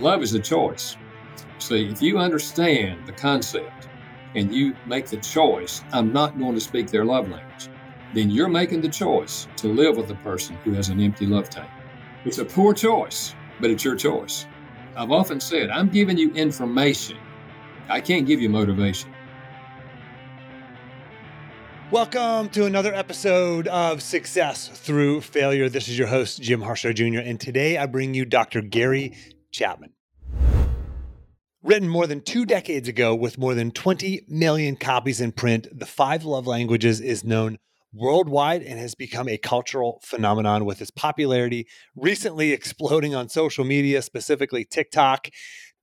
Love is a choice. See, if you understand the concept and you make the choice, I'm not going to speak their love language, then you're making the choice to live with a person who has an empty love tank. It's a poor choice, but it's your choice. I've often said, I'm giving you information. I can't give you motivation. Welcome to another episode of Success Through Failure. This is your host, Jim Harshaw Jr., and today I bring you Dr. Gary Chapman. Written more than two decades ago with more than 20 million copies in print, The Five Love Languages is known worldwide and has become a cultural phenomenon with its popularity recently exploding on social media, specifically TikTok.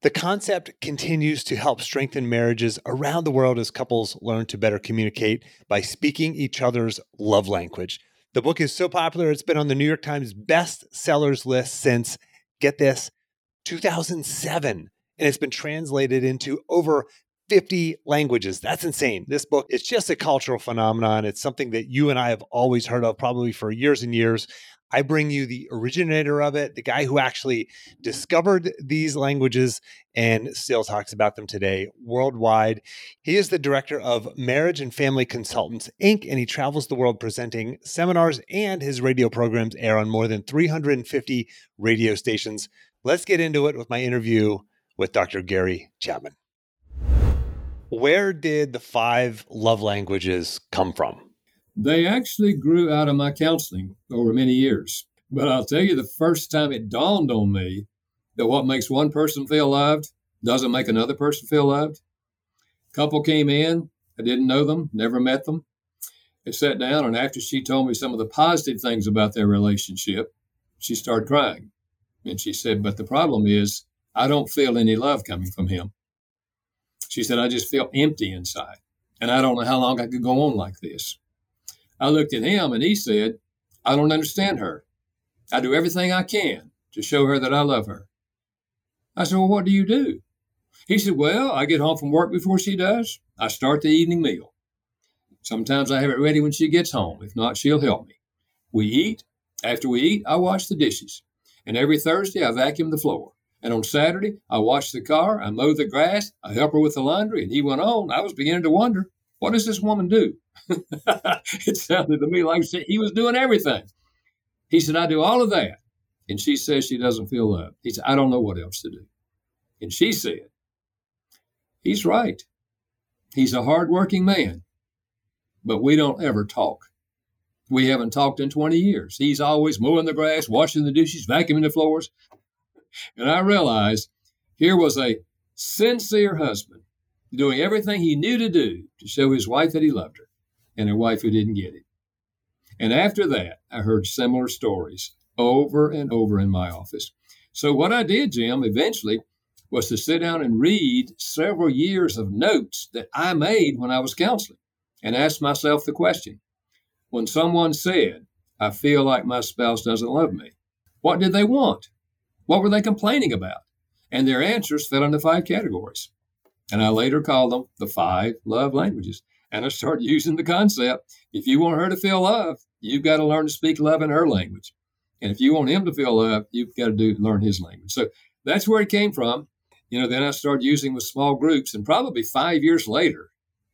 The concept continues to help strengthen marriages around the world as couples learn to better communicate by speaking each other's love language. The book is so popular, it's been on the New York Times best sellers list since, get this, 2007. And it's been translated into over 50 languages. That's insane. This book is just a cultural phenomenon. It's something that you and I have always heard of probably for years and years. I bring you the originator of it, the guy who actually discovered these languages and still talks about them today worldwide. He is the director of Marriage and Family Consultants, Inc., and he travels the world presenting seminars, and his radio programs air on more than 350 radio stations. Let's get into it with my interview with Dr. Gary Chapman. Where did the five love languages come from? They actually grew out of my counseling over many years. But I'll tell you, the first time it dawned on me that what makes one person feel loved doesn't make another person feel loved. Couple came in, I didn't know them, never met them. They sat down, and after she told me some of the positive things about their relationship, she started crying. And she said, But the problem is, I don't feel any love coming from him. She said, I just feel empty inside. And I don't know how long I could go on like this. I looked at him and he said, I don't understand her. I do everything I can to show her that I love her. I said, Well, what do you do? He said, Well, I get home from work before she does. I start the evening meal. Sometimes I have it ready when she gets home. If not, she'll help me. We eat. After we eat, I wash the dishes. And every Thursday, I vacuum the floor. And on Saturday, I wash the car, I mow the grass, I help her with the laundry. And he went on. I was beginning to wonder, what does this woman do? it sounded to me like he was doing everything. He said, I do all of that. And she says she doesn't feel loved. He said, I don't know what else to do. And she said, He's right. He's a hardworking man, but we don't ever talk. We haven't talked in 20 years. He's always mowing the grass, washing the dishes, vacuuming the floors. And I realized here was a sincere husband doing everything he knew to do to show his wife that he loved her and a wife who didn't get it. And after that, I heard similar stories over and over in my office. So, what I did, Jim, eventually was to sit down and read several years of notes that I made when I was counseling and ask myself the question when someone said, I feel like my spouse doesn't love me, what did they want? What were they complaining about? And their answers fell into five categories. And I later called them the five love languages. And I started using the concept if you want her to feel love, you've got to learn to speak love in her language. And if you want him to feel love, you've got to do learn his language. So that's where it came from. You know, then I started using with small groups, and probably five years later,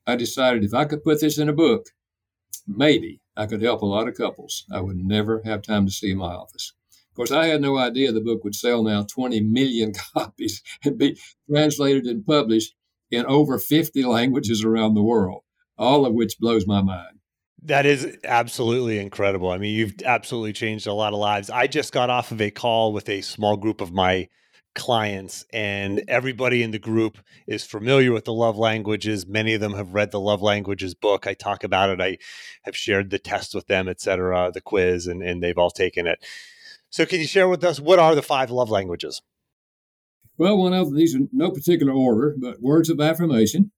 I decided if I could put this in a book, maybe I could help a lot of couples. I would never have time to see my office. Of course, I had no idea the book would sell now 20 million copies and be translated and published in over 50 languages around the world, all of which blows my mind. That is absolutely incredible. I mean, you've absolutely changed a lot of lives. I just got off of a call with a small group of my clients, and everybody in the group is familiar with the love languages. Many of them have read the love languages book. I talk about it. I have shared the test with them, etc the quiz, and, and they've all taken it. So, can you share with us what are the five love languages? Well, one of these in no particular order, but words of affirmation.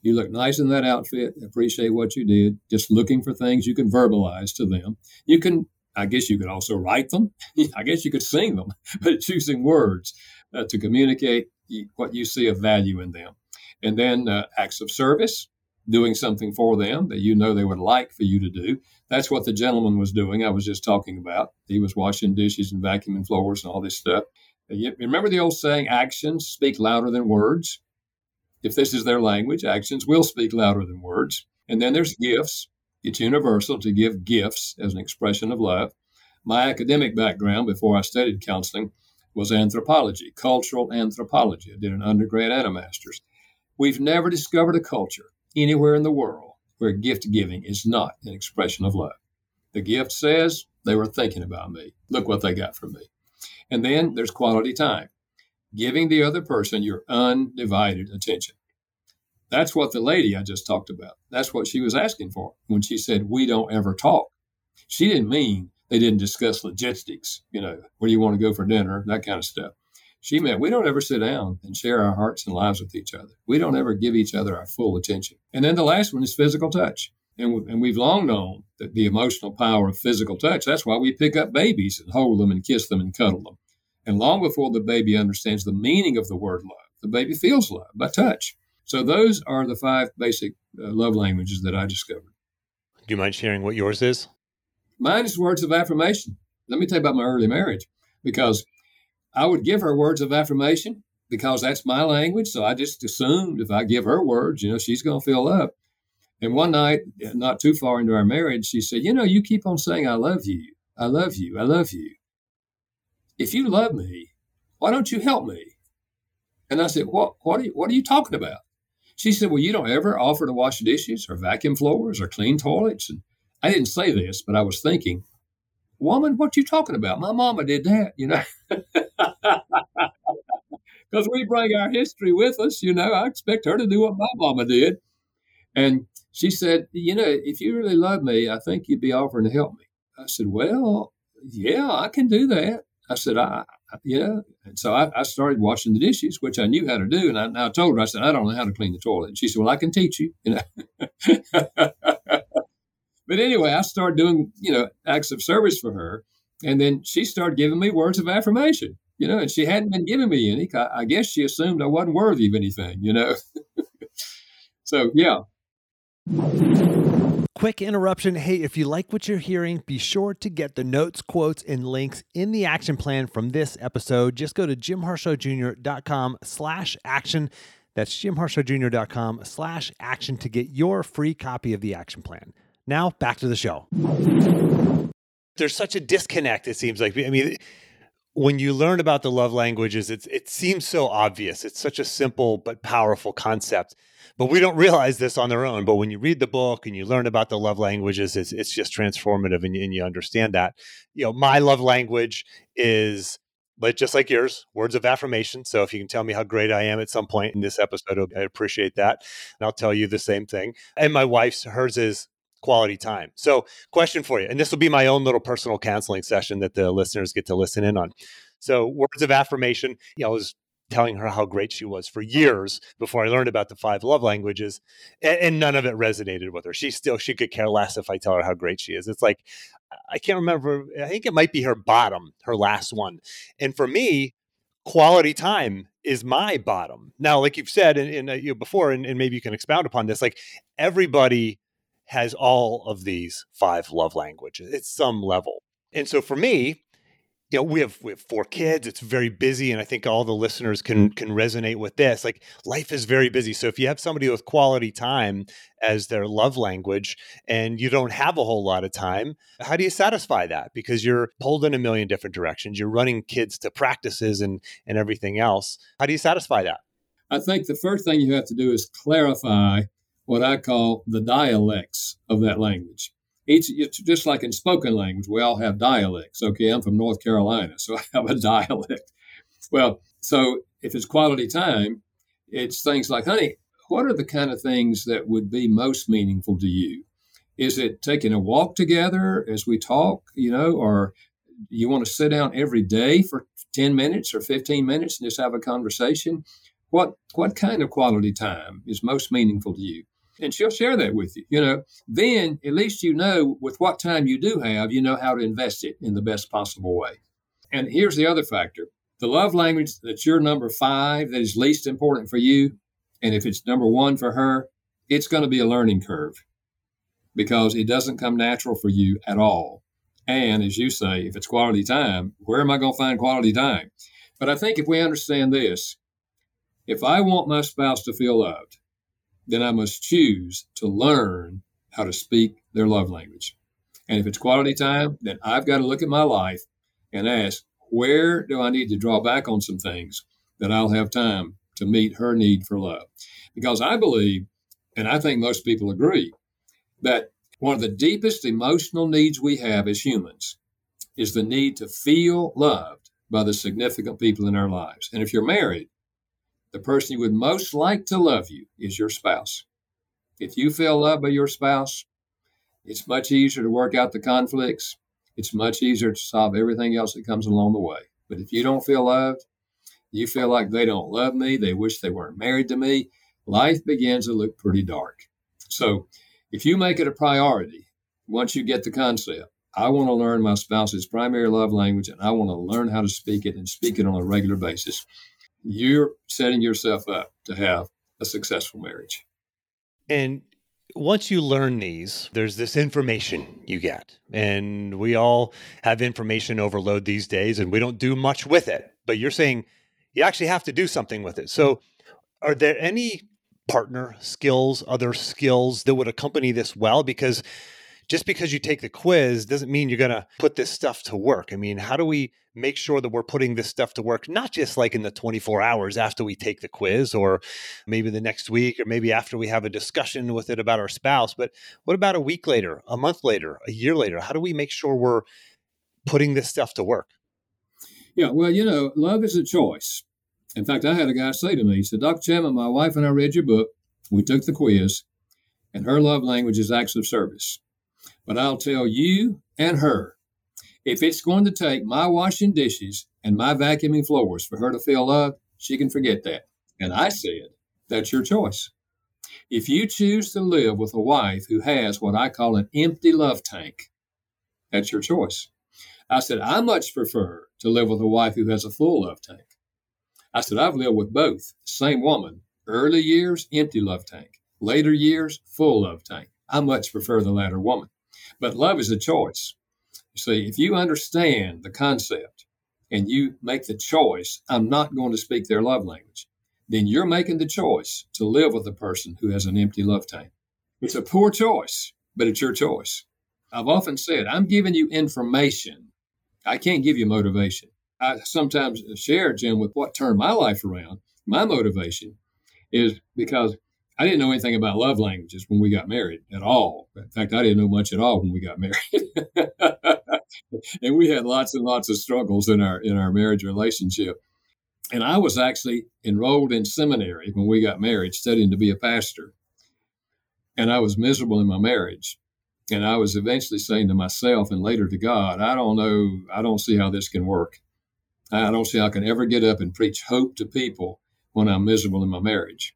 You look nice in that outfit. Appreciate what you did. Just looking for things you can verbalize to them. You can, I guess, you could also write them. I guess you could sing them, but choosing words uh, to communicate what you see of value in them. And then uh, acts of service, doing something for them that you know they would like for you to do. That's what the gentleman was doing. I was just talking about. He was washing dishes and vacuuming floors and all this stuff. You remember the old saying, actions speak louder than words? If this is their language, actions will speak louder than words. And then there's gifts. It's universal to give gifts as an expression of love. My academic background before I studied counseling was anthropology, cultural anthropology. I did an undergrad and a master's. We've never discovered a culture anywhere in the world where gift giving is not an expression of love. The gift says they were thinking about me. Look what they got from me. And then there's quality time, giving the other person your undivided attention. That's what the lady I just talked about, that's what she was asking for when she said, We don't ever talk. She didn't mean they didn't discuss logistics, you know, where do you want to go for dinner, that kind of stuff. She meant we don't ever sit down and share our hearts and lives with each other. We don't ever give each other our full attention. And then the last one is physical touch. And, and we've long known that the emotional power of physical touch, that's why we pick up babies and hold them and kiss them and cuddle them. And long before the baby understands the meaning of the word love, the baby feels love by touch. So those are the five basic uh, love languages that I discovered. Do you mind sharing what yours is? Mine is words of affirmation. Let me tell you about my early marriage because I would give her words of affirmation because that's my language. So I just assumed if I give her words, you know, she's going to feel love. And one night, not too far into our marriage, she said, You know, you keep on saying, I love you. I love you. I love you. If you love me, why don't you help me? And I said, What, what, are, you, what are you talking about? She said, Well, you don't ever offer to wash dishes or vacuum floors or clean toilets. And I didn't say this, but I was thinking, Woman, what you talking about? My mama did that, you know. Because we bring our history with us, you know. I expect her to do what my mama did. And she said, You know, if you really love me, I think you'd be offering to help me. I said, Well, yeah, I can do that. I said, I, yeah. And so I, I, started washing the dishes, which I knew how to do. And I, I, told her, I said, I don't know how to clean the toilet. And she said, Well, I can teach you, you know. but anyway, I started doing, you know, acts of service for her. And then she started giving me words of affirmation, you know, and she hadn't been giving me any. I, I guess she assumed I wasn't worthy of anything, you know. so, yeah, Quick interruption. Hey, if you like what you're hearing, be sure to get the notes, quotes, and links in the action plan from this episode. Just go to jimharshawjr.com slash action. That's jimharshawjr.com slash action to get your free copy of the action plan. Now, back to the show. There's such a disconnect, it seems like. I mean, when you learn about the love languages, it's, it seems so obvious. It's such a simple but powerful concept but we don't realize this on their own. But when you read the book and you learn about the love languages, it's, it's just transformative and, and you understand that. You know, my love language is but just like yours, words of affirmation. So if you can tell me how great I am at some point in this episode, I appreciate that. And I'll tell you the same thing. And my wife's, hers is quality time. So, question for you, and this will be my own little personal counseling session that the listeners get to listen in on. So, words of affirmation, you know, I was telling her how great she was for years before I learned about the five love languages, and, and, none of it resonated with her. She still she could care less if I tell her how great she is. It's like I can't remember. I think it might be her bottom, her last one. And for me, quality time is my bottom. Now, like you've said in uh, you know, before, and, and maybe you can expound upon this. Like everybody has all of these five love languages at some level. And so for me, you know we have we have four kids it's very busy and i think all the listeners can can resonate with this like life is very busy. So if you have somebody with quality time as their love language and you don't have a whole lot of time how do you satisfy that? Because you're pulled in a million different directions you're running kids to practices and and everything else. How do you satisfy that? I think the first thing you have to do is clarify what i call the dialects of that language each just like in spoken language, we all have dialects. Okay, I'm from North Carolina, so I have a dialect. Well, so if it's quality time, it's things like, honey, what are the kind of things that would be most meaningful to you? Is it taking a walk together as we talk, you know, or you want to sit down every day for 10 minutes or 15 minutes and just have a conversation? What what kind of quality time is most meaningful to you? And she'll share that with you. You know, then at least you know with what time you do have, you know how to invest it in the best possible way. And here's the other factor the love language that's your number five that is least important for you. And if it's number one for her, it's going to be a learning curve because it doesn't come natural for you at all. And as you say, if it's quality time, where am I going to find quality time? But I think if we understand this, if I want my spouse to feel loved, then I must choose to learn how to speak their love language. And if it's quality time, then I've got to look at my life and ask, where do I need to draw back on some things that I'll have time to meet her need for love? Because I believe, and I think most people agree, that one of the deepest emotional needs we have as humans is the need to feel loved by the significant people in our lives. And if you're married, the person you would most like to love you is your spouse. If you feel loved by your spouse, it's much easier to work out the conflicts. It's much easier to solve everything else that comes along the way. But if you don't feel loved, you feel like they don't love me, they wish they weren't married to me, life begins to look pretty dark. So if you make it a priority, once you get the concept, I want to learn my spouse's primary love language and I want to learn how to speak it and speak it on a regular basis, you're setting yourself up to have a successful marriage. And once you learn these, there's this information you get. And we all have information overload these days and we don't do much with it. But you're saying you actually have to do something with it. So, are there any partner skills, other skills that would accompany this well? Because just because you take the quiz doesn't mean you're going to put this stuff to work. I mean, how do we make sure that we're putting this stuff to work, not just like in the 24 hours after we take the quiz or maybe the next week or maybe after we have a discussion with it about our spouse, but what about a week later, a month later, a year later? How do we make sure we're putting this stuff to work? Yeah, well, you know, love is a choice. In fact, I had a guy say to me, he said, Dr. Chapman, my wife and I read your book. We took the quiz, and her love language is acts of service. But I'll tell you and her if it's going to take my washing dishes and my vacuuming floors for her to feel loved, she can forget that. And I said, that's your choice. If you choose to live with a wife who has what I call an empty love tank, that's your choice. I said, I much prefer to live with a wife who has a full love tank. I said, I've lived with both, same woman, early years, empty love tank, later years, full love tank. I much prefer the latter woman. But love is a choice. See, if you understand the concept and you make the choice, I'm not going to speak their love language, then you're making the choice to live with a person who has an empty love tank. It's a poor choice, but it's your choice. I've often said, I'm giving you information. I can't give you motivation. I sometimes share, Jim, with what turned my life around. My motivation is because I didn't know anything about love languages when we got married at all. In fact, I didn't know much at all when we got married. and we had lots and lots of struggles in our in our marriage relationship. And I was actually enrolled in seminary when we got married, studying to be a pastor. And I was miserable in my marriage. And I was eventually saying to myself and later to God, I don't know, I don't see how this can work. I don't see how I can ever get up and preach hope to people when I'm miserable in my marriage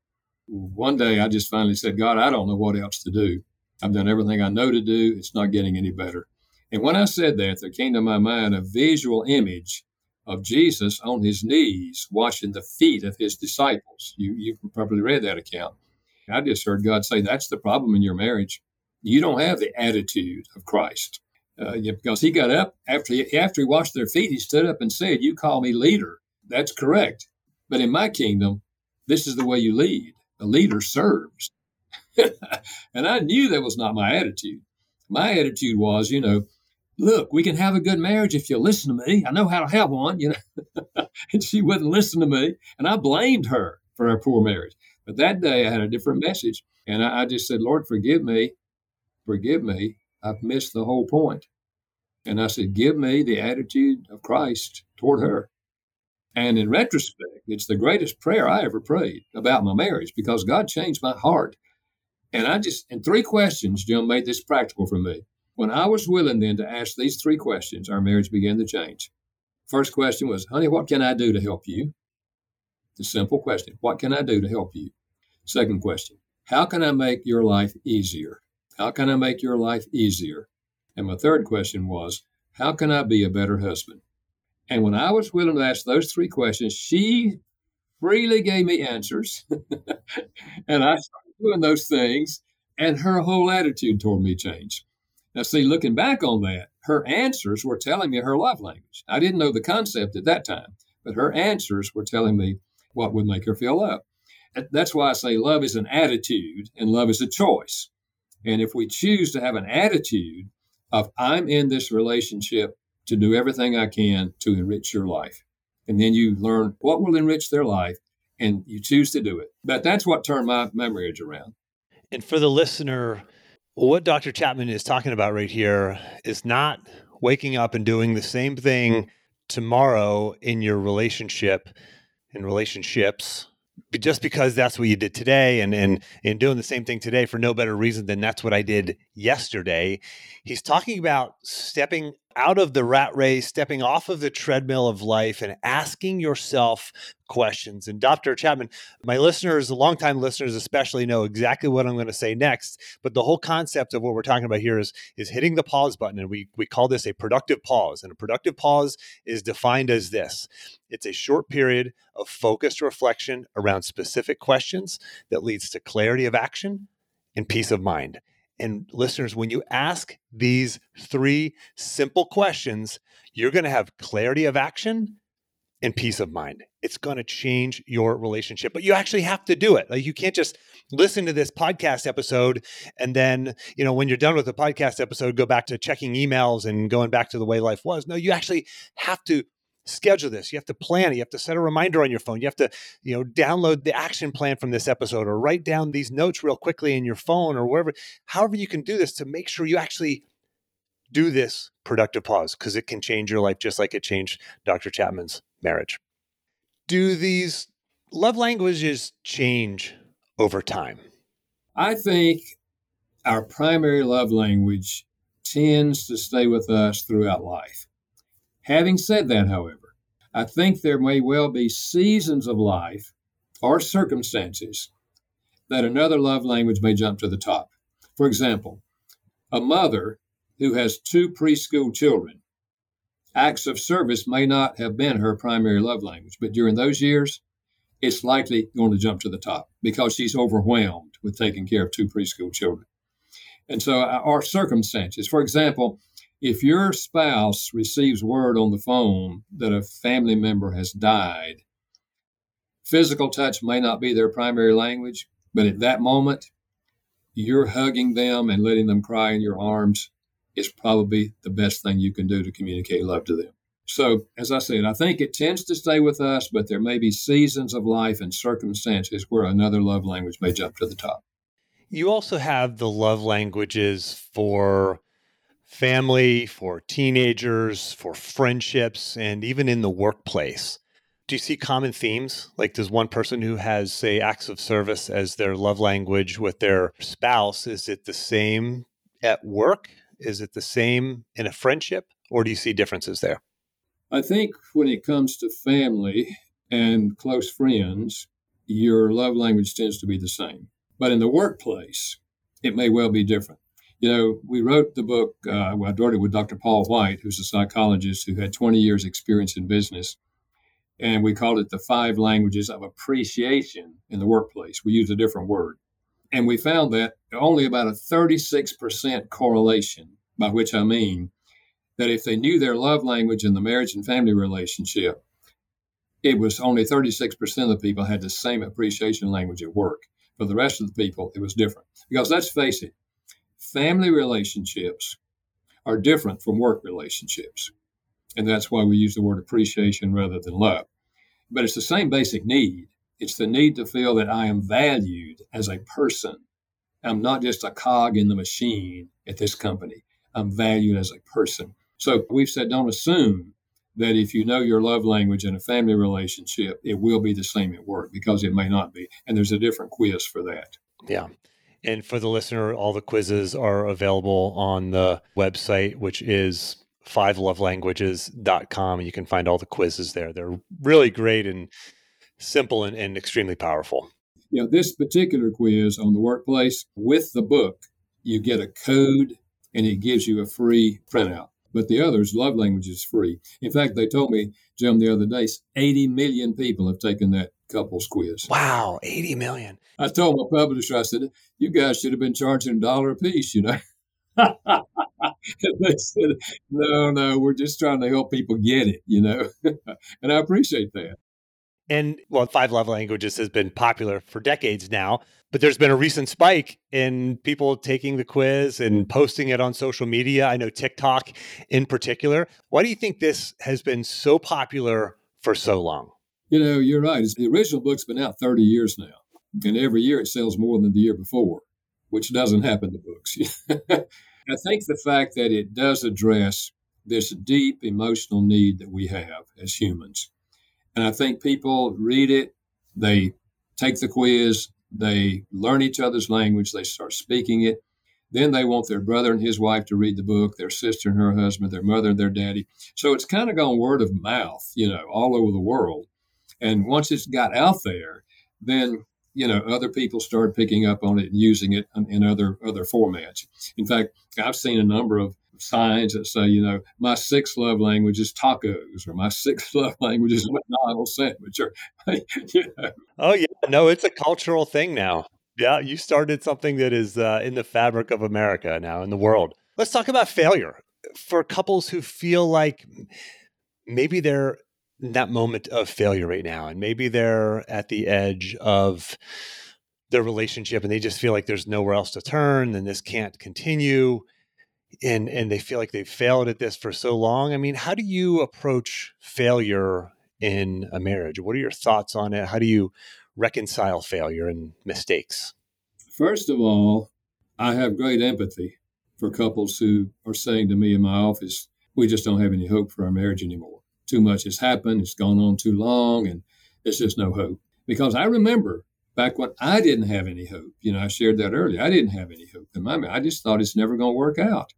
one day I just finally said, God, I don't know what else to do. I've done everything I know to do. It's not getting any better. And when I said that, there came to my mind a visual image of Jesus on his knees washing the feet of his disciples. You, you probably read that account. I just heard God say, That's the problem in your marriage. You don't have the attitude of Christ. Uh, because he got up after he, after he washed their feet, he stood up and said, You call me leader. That's correct. But in my kingdom, this is the way you lead a leader serves. and I knew that was not my attitude. My attitude was, you know, look, we can have a good marriage if you listen to me. I know how to have one, you know. and she wouldn't listen to me. And I blamed her for our poor marriage. But that day I had a different message. And I, I just said, Lord, forgive me. Forgive me. I've missed the whole point. And I said, give me the attitude of Christ toward her. And in retrospect, it's the greatest prayer I ever prayed about my marriage because God changed my heart. And I just, in three questions, Jim made this practical for me. When I was willing then to ask these three questions, our marriage began to change. First question was, honey, what can I do to help you? The simple question, what can I do to help you? Second question, how can I make your life easier? How can I make your life easier? And my third question was, how can I be a better husband? And when I was willing to ask those three questions, she freely gave me answers. and I started doing those things, and her whole attitude toward me changed. Now, see, looking back on that, her answers were telling me her love language. I didn't know the concept at that time, but her answers were telling me what would make her feel loved. That's why I say love is an attitude and love is a choice. And if we choose to have an attitude of, I'm in this relationship to do everything I can to enrich your life, and then you learn what will enrich their life and you choose to do it. But that's what turned my, my marriage around. And for the listener, what Dr. Chapman is talking about right here is not waking up and doing the same thing tomorrow in your relationship in relationships just because that's what you did today and and and doing the same thing today for no better reason than that's what I did yesterday. He's talking about stepping out of the rat race, stepping off of the treadmill of life and asking yourself questions. And Dr. Chapman, my listeners, longtime listeners especially, know exactly what I'm going to say next. But the whole concept of what we're talking about here is, is hitting the pause button. And we, we call this a productive pause. And a productive pause is defined as this it's a short period of focused reflection around specific questions that leads to clarity of action and peace of mind. And listeners, when you ask these three simple questions, you're going to have clarity of action and peace of mind. It's going to change your relationship, but you actually have to do it. Like you can't just listen to this podcast episode and then, you know, when you're done with the podcast episode, go back to checking emails and going back to the way life was. No, you actually have to schedule this. You have to plan it. You have to set a reminder on your phone. You have to, you know, download the action plan from this episode or write down these notes real quickly in your phone or wherever, however you can do this to make sure you actually do this productive pause because it can change your life just like it changed Dr. Chapman's marriage. Do these love languages change over time? I think our primary love language tends to stay with us throughout life. Having said that, however, I think there may well be seasons of life or circumstances that another love language may jump to the top. For example, a mother who has two preschool children, acts of service may not have been her primary love language, but during those years, it's likely going to jump to the top because she's overwhelmed with taking care of two preschool children. And so, uh, our circumstances, for example, if your spouse receives word on the phone that a family member has died, physical touch may not be their primary language, but at that moment, you're hugging them and letting them cry in your arms is probably the best thing you can do to communicate love to them. So, as I said, I think it tends to stay with us, but there may be seasons of life and circumstances where another love language may jump to the top. You also have the love languages for family, for teenagers, for friendships, and even in the workplace. Do you see common themes? Like, does one person who has, say, acts of service as their love language with their spouse, is it the same at work? Is it the same in a friendship? Or do you see differences there? I think when it comes to family and close friends, your love language tends to be the same. But in the workplace, it may well be different. You know, we wrote the book, uh, I wrote it with Dr. Paul White, who's a psychologist who had 20 years' experience in business. And we called it the five languages of appreciation in the workplace. We used a different word. And we found that only about a 36% correlation, by which I mean that if they knew their love language in the marriage and family relationship, it was only 36% of the people had the same appreciation language at work. For the rest of the people, it was different. Because let's face it, family relationships are different from work relationships. And that's why we use the word appreciation rather than love. But it's the same basic need. It's the need to feel that I am valued as a person. I'm not just a cog in the machine at this company. I'm valued as a person. So we've said don't assume that if you know your love language in a family relationship, it will be the same at work because it may not be. And there's a different quiz for that. Yeah. And for the listener, all the quizzes are available on the website, which is fivelovelanguages.com. You can find all the quizzes there. They're really great and simple and, and extremely powerful. Know, this particular quiz on the workplace with the book, you get a code and it gives you a free printout. But the others, love language is free. In fact, they told me, Jim, the other day, 80 million people have taken that couples quiz. Wow, 80 million. I told my publisher, I said, you guys should have been charging a dollar a piece, you know. they said, no, no, we're just trying to help people get it, you know? and I appreciate that. And well, five love languages has been popular for decades now, but there's been a recent spike in people taking the quiz and posting it on social media. I know TikTok in particular. Why do you think this has been so popular for so long? You know, you're right. The original book's been out 30 years now, and every year it sells more than the year before, which doesn't happen to books. I think the fact that it does address this deep emotional need that we have as humans. And I think people read it, they take the quiz, they learn each other's language, they start speaking it. Then they want their brother and his wife to read the book, their sister and her husband, their mother and their daddy. So it's kind of gone word of mouth, you know, all over the world. And once it's got out there, then you know other people start picking up on it and using it in other other formats. In fact, I've seen a number of signs that say, you know, my sixth love language is tacos, or my sixth love language is McDonald's sandwich, or you know. Oh yeah, no, it's a cultural thing now. Yeah, you started something that is uh, in the fabric of America now in the world. Let's talk about failure for couples who feel like maybe they're that moment of failure right now and maybe they're at the edge of their relationship and they just feel like there's nowhere else to turn and this can't continue and and they feel like they've failed at this for so long. I mean how do you approach failure in a marriage? What are your thoughts on it? How do you reconcile failure and mistakes? First of all i have great empathy for couples who are saying to me in my office we just don't have any hope for our marriage anymore too much has happened, it's gone on too long, and there's just no hope. Because I remember back when I didn't have any hope. You know, I shared that earlier. I didn't have any hope in my mind. I just thought it's never going to work out.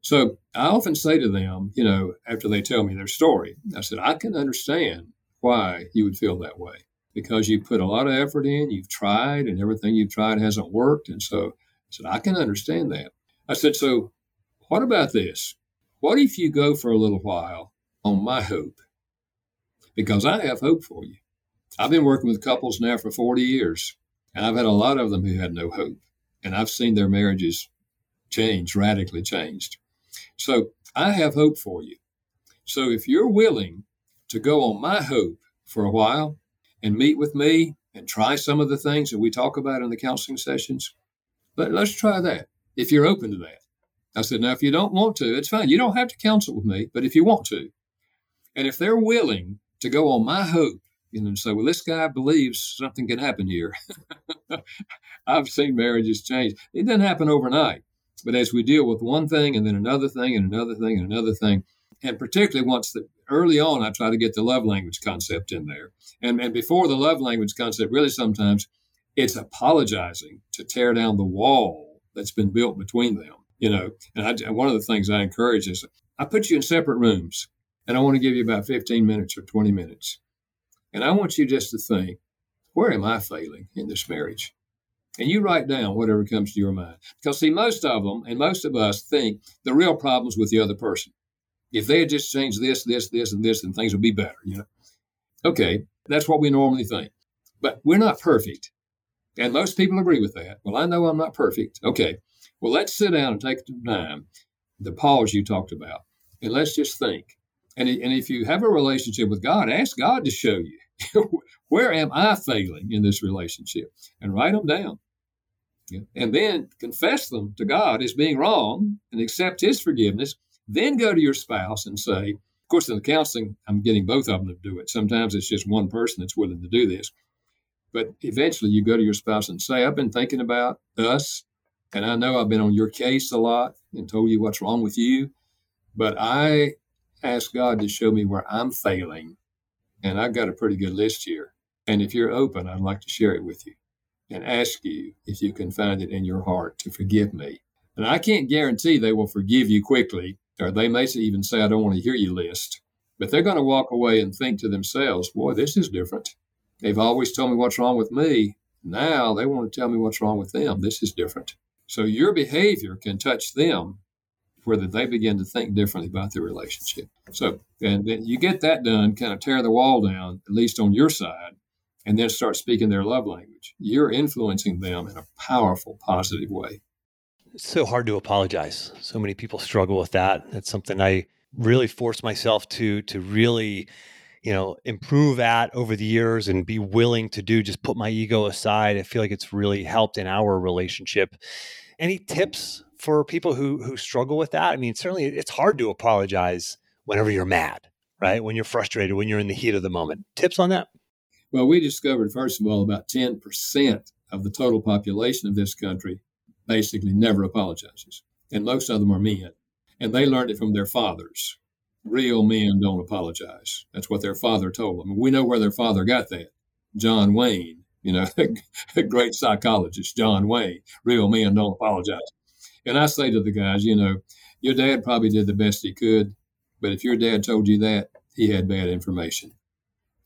So I often say to them, you know, after they tell me their story, I said, I can understand why you would feel that way because you put a lot of effort in, you've tried, and everything you've tried hasn't worked. And so I said, I can understand that. I said, so what about this? What if you go for a little while on my hope because I have hope for you. I've been working with couples now for 40 years, and I've had a lot of them who had no hope, and I've seen their marriages change, radically changed. So I have hope for you. So if you're willing to go on my hope for a while and meet with me and try some of the things that we talk about in the counseling sessions, let, us try that if you're open to that. I said, now, if you don't want to, it's fine. You don't have to counsel with me, but if you want to, and if they're willing to go on my hope, and say, well, this guy believes something can happen here. I've seen marriages change. It doesn't happen overnight. But as we deal with one thing and then another thing and another thing and another thing, and particularly once the early on, I try to get the love language concept in there. And, and before the love language concept, really sometimes it's apologizing to tear down the wall that's been built between them. You know, and I, one of the things I encourage is I put you in separate rooms and I want to give you about 15 minutes or 20 minutes. And I want you just to think, where am I failing in this marriage? And you write down whatever comes to your mind. Because, see, most of them and most of us think the real problem's with the other person. If they had just changed this, this, this, and this, then things would be better, you know? Okay, that's what we normally think. But we're not perfect. And most people agree with that. Well, I know I'm not perfect. Okay, well, let's sit down and take the time, the pause you talked about, and let's just think and, and if you have a relationship with God, ask God to show you where am I failing in this relationship and write them down. Yeah. And then confess them to God as being wrong and accept His forgiveness. Then go to your spouse and say, of course, in the counseling, I'm getting both of them to do it. Sometimes it's just one person that's willing to do this. But eventually you go to your spouse and say, I've been thinking about us, and I know I've been on your case a lot and told you what's wrong with you, but I ask God to show me where I'm failing. And I've got a pretty good list here. And if you're open, I'd like to share it with you and ask you if you can find it in your heart to forgive me. And I can't guarantee they will forgive you quickly, or they may even say, I don't want to hear you list. But they're going to walk away and think to themselves, boy, this is different. They've always told me what's wrong with me. Now they want to tell me what's wrong with them. This is different. So your behavior can touch them where they begin to think differently about their relationship. So, and then you get that done, kind of tear the wall down, at least on your side, and then start speaking their love language. You're influencing them in a powerful, positive way. It's so hard to apologize. So many people struggle with that. It's something I really force myself to to really you know improve at over the years and be willing to do just put my ego aside i feel like it's really helped in our relationship any tips for people who who struggle with that i mean certainly it's hard to apologize whenever you're mad right when you're frustrated when you're in the heat of the moment tips on that well we discovered first of all about 10% of the total population of this country basically never apologizes and most of them are men and they learned it from their fathers real men don't apologize. That's what their father told them. We know where their father got that. John Wayne, you know, a great psychologist, John Wayne. Real men don't apologize. And I say to the guys, you know, your dad probably did the best he could, but if your dad told you that, he had bad information.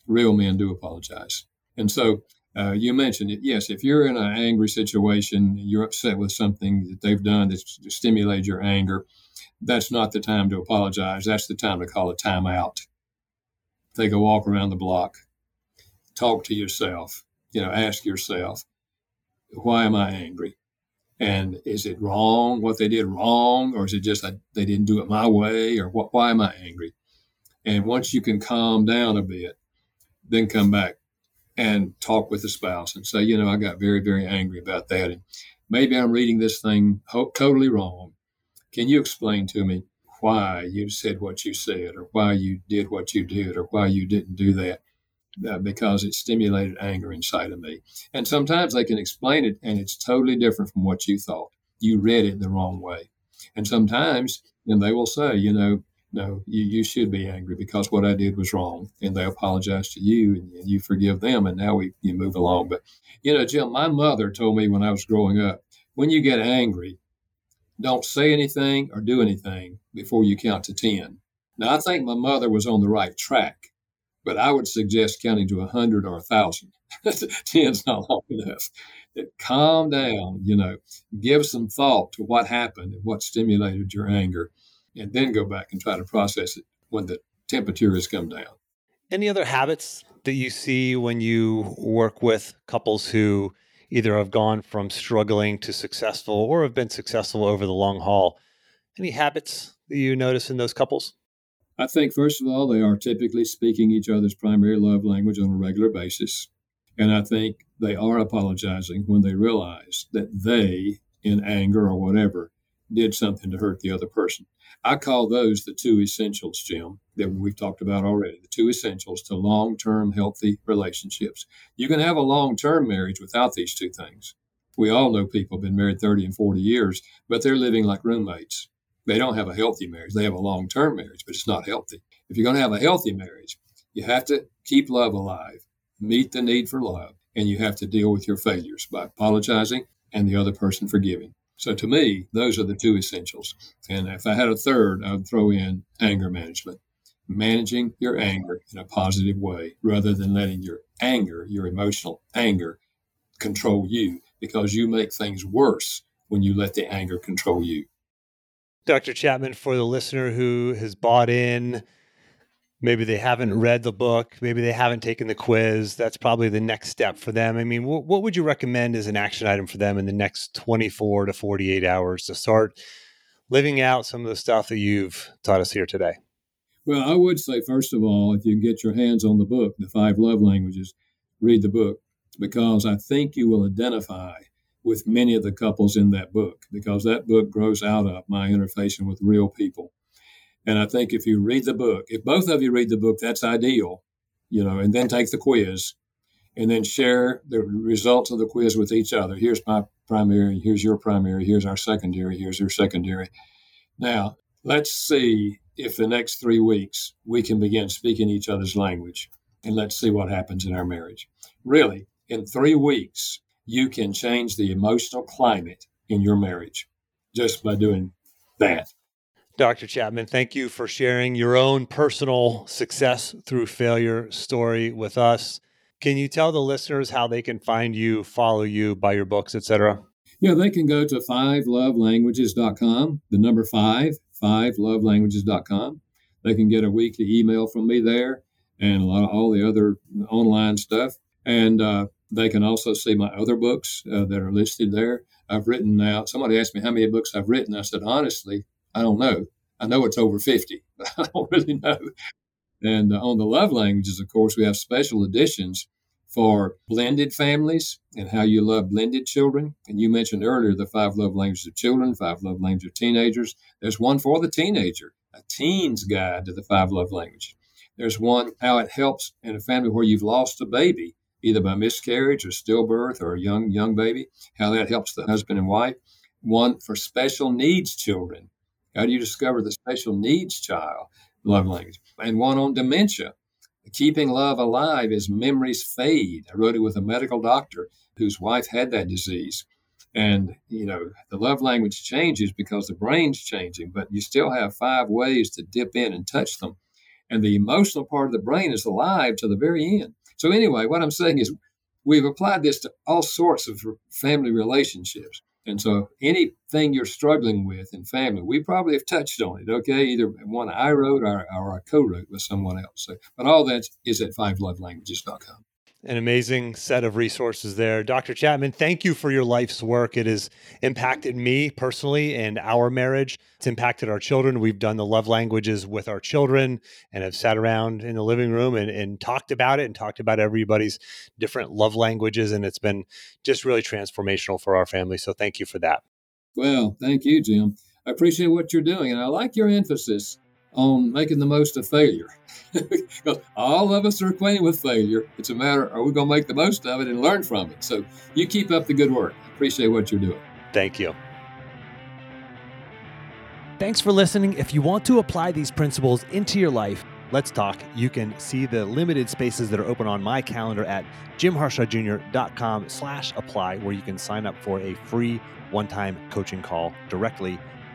Real men do apologize. And so uh, you mentioned it. Yes, if you're in an angry situation, you're upset with something that they've done that stimulated your anger, that's not the time to apologize. That's the time to call a timeout. Take a walk around the block. Talk to yourself. You know, ask yourself, why am I angry? And is it wrong what they did wrong, or is it just that they didn't do it my way, or what? Why am I angry? And once you can calm down a bit, then come back and talk with the spouse and say, you know, I got very, very angry about that, and maybe I'm reading this thing ho- totally wrong can you explain to me why you said what you said, or why you did what you did, or why you didn't do that? Uh, because it stimulated anger inside of me. And sometimes they can explain it, and it's totally different from what you thought. You read it the wrong way. And sometimes, then they will say, you know, no, you, you should be angry because what I did was wrong. And they apologize to you and, and you forgive them. And now we you move along. But, you know, Jim, my mother told me when I was growing up, when you get angry, don't say anything or do anything before you count to 10. Now, I think my mother was on the right track, but I would suggest counting to 100 or 1,000. 10's not long enough. calm down, you know, give some thought to what happened and what stimulated your anger, and then go back and try to process it when the temperature has come down. Any other habits that you see when you work with couples who either have gone from struggling to successful or have been successful over the long haul. Any habits that you notice in those couples? I think, first of all, they are typically speaking each other's primary love language on a regular basis. And I think they are apologizing when they realize that they, in anger or whatever, did something to hurt the other person. I call those the two essentials, Jim, that we've talked about already. The two essentials to long term healthy relationships. You can have a long term marriage without these two things. We all know people have been married 30 and 40 years, but they're living like roommates. They don't have a healthy marriage. They have a long term marriage, but it's not healthy. If you're going to have a healthy marriage, you have to keep love alive, meet the need for love, and you have to deal with your failures by apologizing and the other person forgiving. So to me, those are the two essentials. And if I had a third, I would throw in anger management, managing your anger in a positive way rather than letting your anger, your emotional anger, control you because you make things worse when you let the anger control you. Dr. Chapman, for the listener who has bought in, maybe they haven't read the book, maybe they haven't taken the quiz. That's probably the next step for them. I mean, wh- what would you recommend as an action item for them in the next 24 to 48 hours to start living out some of the stuff that you've taught us here today? Well, I would say, first of all, if you can get your hands on the book, The Five Love Languages, read the book because I think you will identify with many of the couples in that book because that book grows out of my interfacing with real people and I think if you read the book, if both of you read the book, that's ideal, you know, and then take the quiz and then share the results of the quiz with each other. Here's my primary, here's your primary, here's our secondary, here's your secondary. Now, let's see if the next three weeks we can begin speaking each other's language and let's see what happens in our marriage. Really, in three weeks, you can change the emotional climate in your marriage just by doing that. Dr. Chapman, thank you for sharing your own personal success through failure story with us. Can you tell the listeners how they can find you, follow you, buy your books, etc.? Yeah, they can go to fivelovelanguages.com, the number five, fivelovelanguages.com. They can get a weekly email from me there and a lot of all the other online stuff. And uh, They can also see my other books uh, that are listed there. I've written now, somebody asked me how many books I've written. I said, honestly, I don't know. I know it's over 50, but I don't really know. And uh, on the love languages, of course, we have special editions for blended families and how you love blended children. And you mentioned earlier the five love languages of children, five love languages of teenagers. There's one for the teenager, a teen's guide to the five love languages. There's one how it helps in a family where you've lost a baby either by miscarriage or stillbirth or a young young baby, how that helps the husband and wife. One for special needs children. How do you discover the special needs child love language? And one on dementia. Keeping love alive as memories fade. I wrote it with a medical doctor whose wife had that disease. And, you know, the love language changes because the brain's changing, but you still have five ways to dip in and touch them. And the emotional part of the brain is alive to the very end. So, anyway, what I'm saying is we've applied this to all sorts of family relationships. And so, anything you're struggling with in family, we probably have touched on it, okay? Either one I wrote or, or I co wrote with someone else. So, but all that is at fivelovelanguages.com an amazing set of resources there. Dr. Chapman, thank you for your life's work. It has impacted me personally and our marriage. It's impacted our children. We've done the love languages with our children and have sat around in the living room and, and talked about it and talked about everybody's different love languages. And it's been just really transformational for our family. So thank you for that. Well, thank you, Jim. I appreciate what you're doing. And I like your emphasis on making the most of failure. because all of us are acquainted with failure. It's a matter, are we going to make the most of it and learn from it? So you keep up the good work. Appreciate what you're doing. Thank you. Thanks for listening. If you want to apply these principles into your life, let's talk. You can see the limited spaces that are open on my calendar at jimharshawjr.com slash apply, where you can sign up for a free one-time coaching call directly